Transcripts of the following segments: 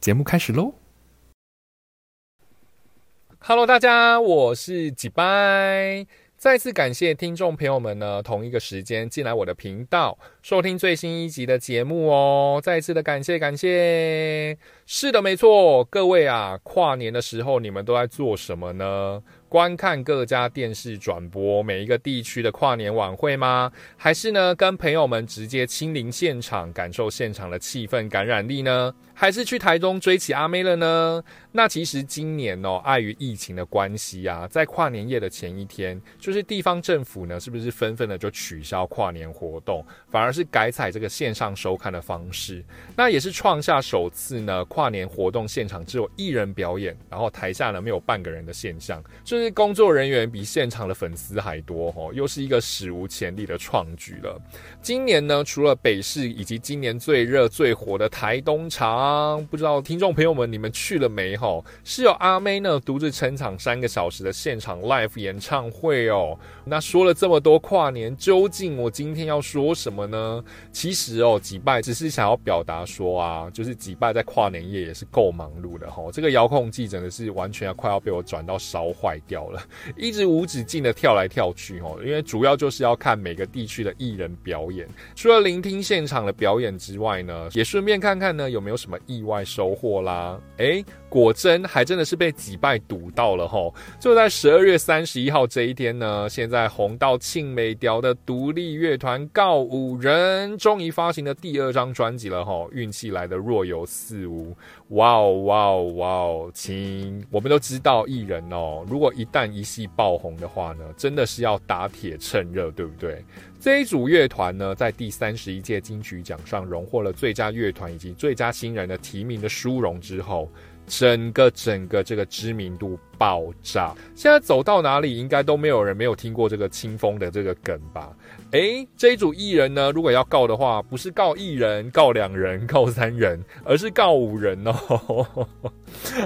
节目开始喽！Hello，大家，我是几拜。再次感谢听众朋友们呢，同一个时间进来我的频道收听最新一集的节目哦。再次的感谢，感谢。是的，没错，各位啊，跨年的时候你们都在做什么呢？观看各家电视转播每一个地区的跨年晚会吗？还是呢，跟朋友们直接亲临现场，感受现场的气氛感染力呢？还是去台中追起阿妹了呢？那其实今年哦，碍于疫情的关系啊，在跨年夜的前一天，就是地方政府呢，是不是纷纷的就取消跨年活动，反而是改采这个线上收看的方式？那也是创下首次呢，跨年活动现场只有一人表演，然后台下呢没有半个人的现象，就是工作人员比现场的粉丝还多哦，又是一个史无前例的创举了。今年呢，除了北市以及今年最热最火的台东场。不知道听众朋友们，你们去了没？哈，是有阿妹呢独自撑场三个小时的现场 live 演唱会哦。那说了这么多跨年，究竟我今天要说什么呢？其实哦，几拜只是想要表达说啊，就是几拜在跨年夜也是够忙碌的哈。这个遥控器真的是完全要快要被我转到烧坏掉了，一直无止境的跳来跳去哦。因为主要就是要看每个地区的艺人表演，除了聆听现场的表演之外呢，也顺便看看呢有没有什么。意外收获啦！哎，果真还真的是被几败堵到了吼！就在十二月三十一号这一天呢，现在红到庆美雕的独立乐团告五人终于发行了第二张专辑了吼！运气来的若有似无，哇哦哇哦哇哦！亲，我们都知道艺人哦，如果一旦一系爆红的话呢，真的是要打铁趁热，对不对？这一组乐团呢，在第三十一届金曲奖上荣获了最佳乐团以及最佳新人的提名的殊荣之后，整个整个这个知名度爆炸。现在走到哪里，应该都没有人没有听过这个清风的这个梗吧？诶，这一组艺人呢，如果要告的话，不是告一人、告两人、告三人，而是告五人哦。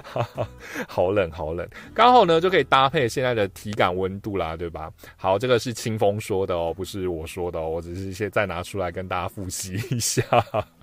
好冷，好冷，刚好呢就可以搭配现在的体感温度啦，对吧？好，这个是清风说的哦，不是我说的哦，我只是先再拿出来跟大家复习一下。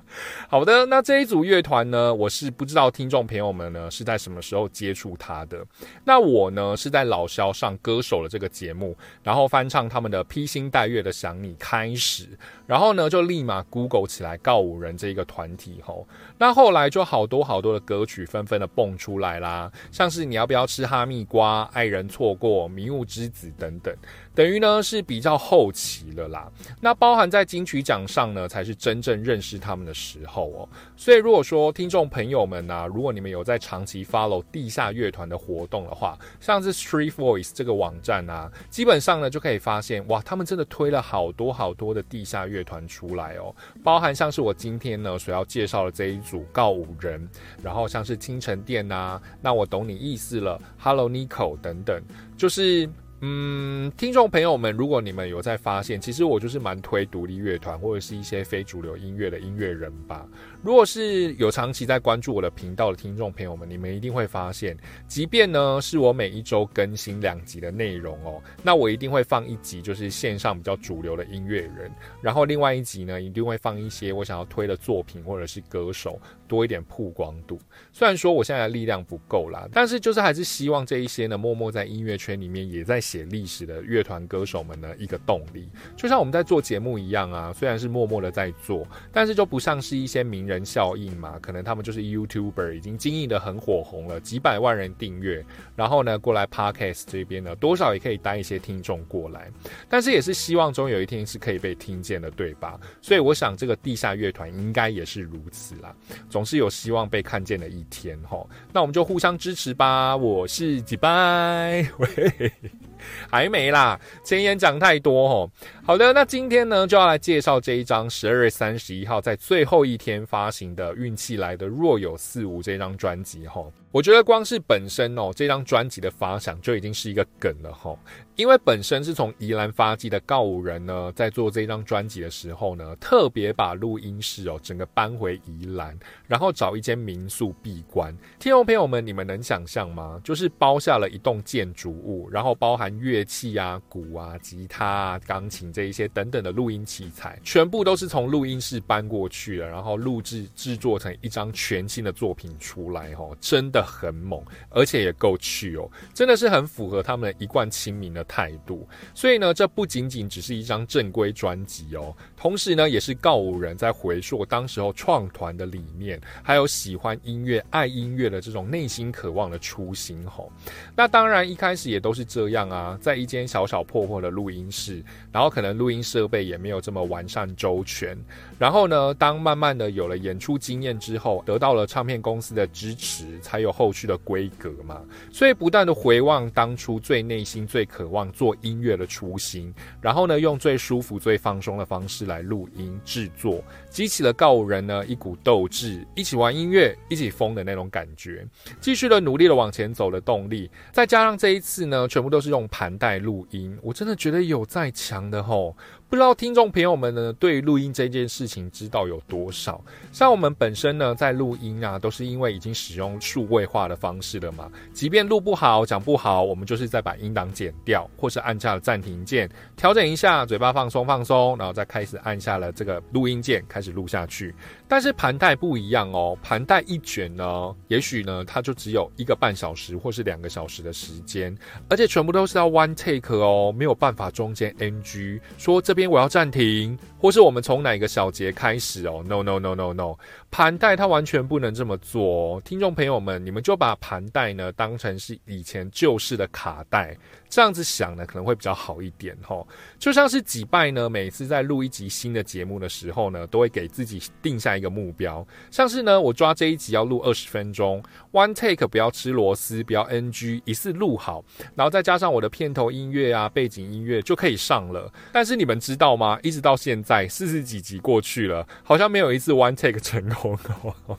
好的，那这一组乐团呢，我是不知道听众朋友们呢是在什么时候接触他的。那我呢是在老萧上歌手的这个节目，然后翻唱他们的披星戴月的想你开始，然后呢就立马 Google 起来告五人这一个团体吼。那后来就好多好多的歌曲纷纷的蹦出来啦，像是你要不要吃哈密瓜、爱人错过、迷雾之子等等。等于呢是比较后期了啦，那包含在金曲奖上呢，才是真正认识他们的时候哦。所以如果说听众朋友们呢，如果你们有在长期 follow 地下乐团的活动的话，像是 Street Voice 这个网站啊，基本上呢就可以发现，哇，他们真的推了好多好多的地下乐团出来哦。包含像是我今天呢所要介绍的这一组告五人，然后像是清晨店呐，那我懂你意思了，Hello Nico 等等，就是。嗯，听众朋友们，如果你们有在发现，其实我就是蛮推独立乐团或者是一些非主流音乐的音乐人吧。如果是有长期在关注我的频道的听众朋友们，你们一定会发现，即便呢是我每一周更新两集的内容哦，那我一定会放一集就是线上比较主流的音乐人，然后另外一集呢一定会放一些我想要推的作品或者是歌手，多一点曝光度。虽然说我现在的力量不够啦，但是就是还是希望这一些呢默默在音乐圈里面也在写历史的乐团歌手们呢一个动力，就像我们在做节目一样啊，虽然是默默的在做，但是就不像是一些名。人效应嘛，可能他们就是 YouTuber，已经经营的很火红了，几百万人订阅，然后呢过来 Podcast 这边呢，多少也可以带一些听众过来，但是也是希望终有一天是可以被听见的，对吧？所以我想这个地下乐团应该也是如此啦，总是有希望被看见的一天哈。那我们就互相支持吧。我是几拜，喂。还没啦，前言讲太多吼。好的，那今天呢就要来介绍这一张十二月三十一号在最后一天发行的《运气来的若有似无》这张专辑吼。我觉得光是本身哦，这张专辑的发想就已经是一个梗了哈。因为本身是从宜兰发迹的告五人呢，在做这张专辑的时候呢，特别把录音室哦整个搬回宜兰，然后找一间民宿闭关。听众朋友们，你们能想象吗？就是包下了一栋建筑物，然后包含乐器啊、鼓啊、吉他啊、钢琴这一些等等的录音器材，全部都是从录音室搬过去的，然后录制制作成一张全新的作品出来。哦，真的很猛，而且也够趣哦，真的是很符合他们一贯亲民的。态度，所以呢，这不仅仅只是一张正规专辑哦，同时呢，也是告五人在回溯当时候创团的理念，还有喜欢音乐、爱音乐的这种内心渴望的初心吼。那当然一开始也都是这样啊，在一间小小破破的录音室，然后可能录音设备也没有这么完善周全。然后呢，当慢慢的有了演出经验之后，得到了唱片公司的支持，才有有后续的规格嘛。所以不断的回望当初最内心最渴望。做音乐的初心，然后呢，用最舒服、最放松的方式来录音制作，激起了告五人呢一股斗志，一起玩音乐、一起疯的那种感觉，继续的努力的往前走的动力。再加上这一次呢，全部都是用盘带录音，我真的觉得有再强的吼。不知道听众朋友们呢，对录音这件事情知道有多少？像我们本身呢，在录音啊，都是因为已经使用数位化的方式了嘛。即便录不好、讲不好，我们就是在把音档剪掉，或是按下了暂停键，调整一下嘴巴放松放松，然后再开始按下了这个录音键，开始录下去。但是盘带不一样哦，盘带一卷呢，也许呢，它就只有一个半小时或是两个小时的时间，而且全部都是要 one take 哦，没有办法中间 NG 说这。边我要暂停，或是我们从哪个小节开始哦？No No No No No，盘带它完全不能这么做。听众朋友们，你们就把盘带呢当成是以前旧式的卡带。这样子想呢，可能会比较好一点哈。就像是几拜呢，每次在录一集新的节目的时候呢，都会给自己定下一个目标，像是呢，我抓这一集要录二十分钟，one take 不要吃螺丝，不要 NG，一次录好，然后再加上我的片头音乐啊、背景音乐就可以上了。但是你们知道吗？一直到现在四十几集过去了，好像没有一次 one take 成功哦。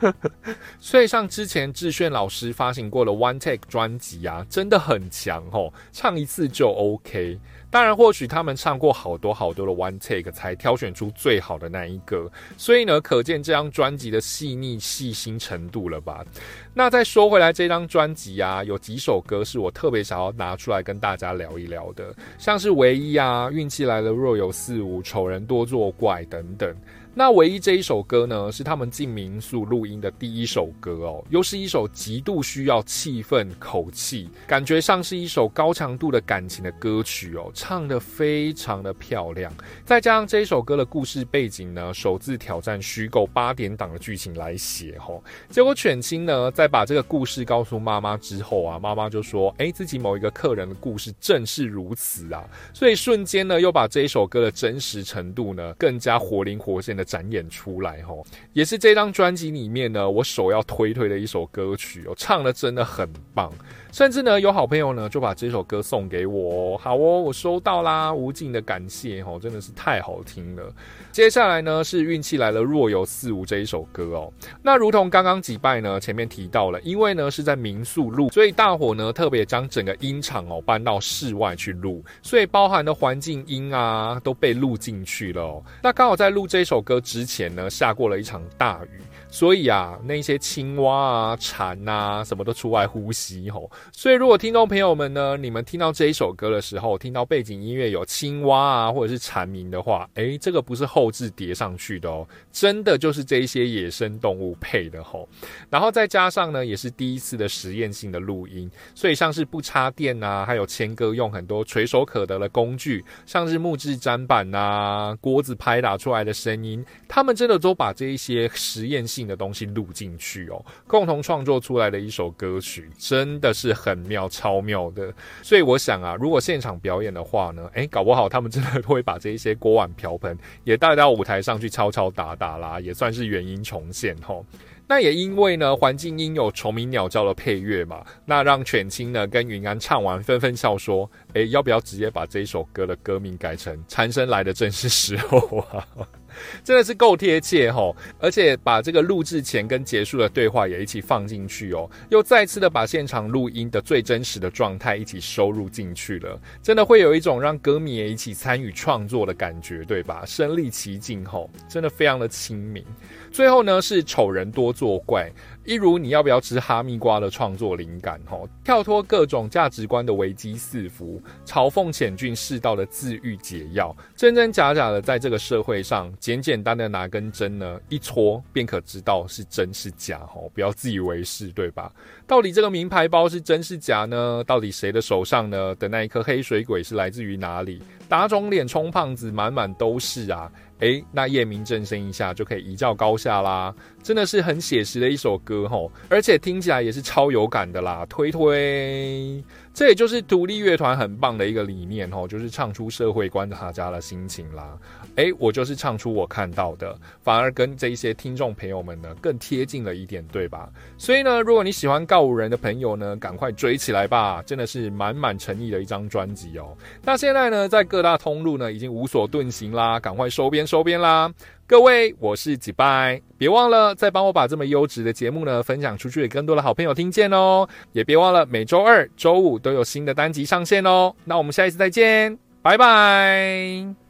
所以像之前志炫老师发行过的 one take 专辑啊，真的很强哦。唱一次就 OK，当然或许他们唱过好多好多的 one take 才挑选出最好的那一个，所以呢，可见这张专辑的细腻细心程度了吧？那再说回来，这张专辑啊，有几首歌是我特别想要拿出来跟大家聊一聊的，像是唯一啊，运气来了若有似无，丑人多作怪等等。那唯一这一首歌呢，是他们进民宿录音的第一首歌哦，又是一首极度需要气氛、口气，感觉上是一首高强度的感情的歌曲哦，唱的非常的漂亮。再加上这一首歌的故事背景呢，首次挑战虚构八点档的剧情来写哦，结果犬青呢，在把这个故事告诉妈妈之后啊，妈妈就说：“哎，自己某一个客人的故事正是如此啊！”所以瞬间呢，又把这一首歌的真实程度呢，更加活灵活现的。展演出来吼，也是这张专辑里面呢，我首要推推的一首歌曲哦，唱的真的很棒。甚至呢，有好朋友呢就把这首歌送给我，好哦，我收到啦，无尽的感谢哦，真的是太好听了。接下来呢是运气来了，若有似无这一首歌哦。那如同刚刚几拜呢，前面提到了，因为呢是在民宿录，所以大伙呢特别将整个音场哦搬到室外去录，所以包含的环境音啊都被录进去了。哦。那刚好在录这首歌之前呢，下过了一场大雨。所以啊，那些青蛙啊、蝉啊，什么都出来呼吸吼。所以，如果听众朋友们呢，你们听到这一首歌的时候，听到背景音乐有青蛙啊，或者是蝉鸣的话，诶，这个不是后置叠上去的哦，真的就是这一些野生动物配的吼。然后再加上呢，也是第一次的实验性的录音，所以像是不插电啊，还有谦哥用很多垂手可得的工具，像是木质砧板呐、锅子拍打出来的声音，他们真的都把这一些实验性。的东西录进去哦，共同创作出来的一首歌曲，真的是很妙、超妙的。所以我想啊，如果现场表演的话呢，诶，搞不好他们真的会把这一些锅碗瓢盆 也带到舞台上去敲敲打打啦，也算是原音重现吼。那也因为呢，环境音有虫鸣鸟叫的配乐嘛，那让犬青呢跟云安唱完，纷纷笑说：“诶，要不要直接把这一首歌的歌名改成‘蝉声来的正是时候’啊？” 真的是够贴切吼，而且把这个录制前跟结束的对话也一起放进去哦，又再次的把现场录音的最真实的状态一起收入进去了，真的会有一种让歌迷也一起参与创作的感觉，对吧？身临其境吼，真的非常的亲民。最后呢，是丑人多作怪。一如你要不要吃哈密瓜的创作灵感，吼，跳脱各种价值观的危机四伏，嘲讽险峻世道的自愈解药，真真假假的在这个社会上，简简单的拿根针呢，一戳便可知道是真是假，吼，不要自以为是，对吧？到底这个名牌包是真是假呢？到底谁的手上呢的那一颗黑水鬼是来自于哪里？打肿脸充胖子，满满都是啊！诶，那夜明正声一下就可以一较高下啦，真的是很写实的一首歌吼，而且听起来也是超有感的啦，推推。这也就是独立乐团很棒的一个理念哦，就是唱出社会观察家的心情啦。诶，我就是唱出我看到的，反而跟这一些听众朋友们呢更贴近了一点，对吧？所以呢，如果你喜欢告五人的朋友呢，赶快追起来吧，真的是满满诚意的一张专辑哦。那现在呢，在各大通路呢已经无所遁形啦，赶快收编收编啦。各位，我是几拜，别忘了再帮我把这么优质的节目呢分享出去，给更多的好朋友听见哦。也别忘了每周二、周五都有新的单集上线哦。那我们下一次再见，拜拜。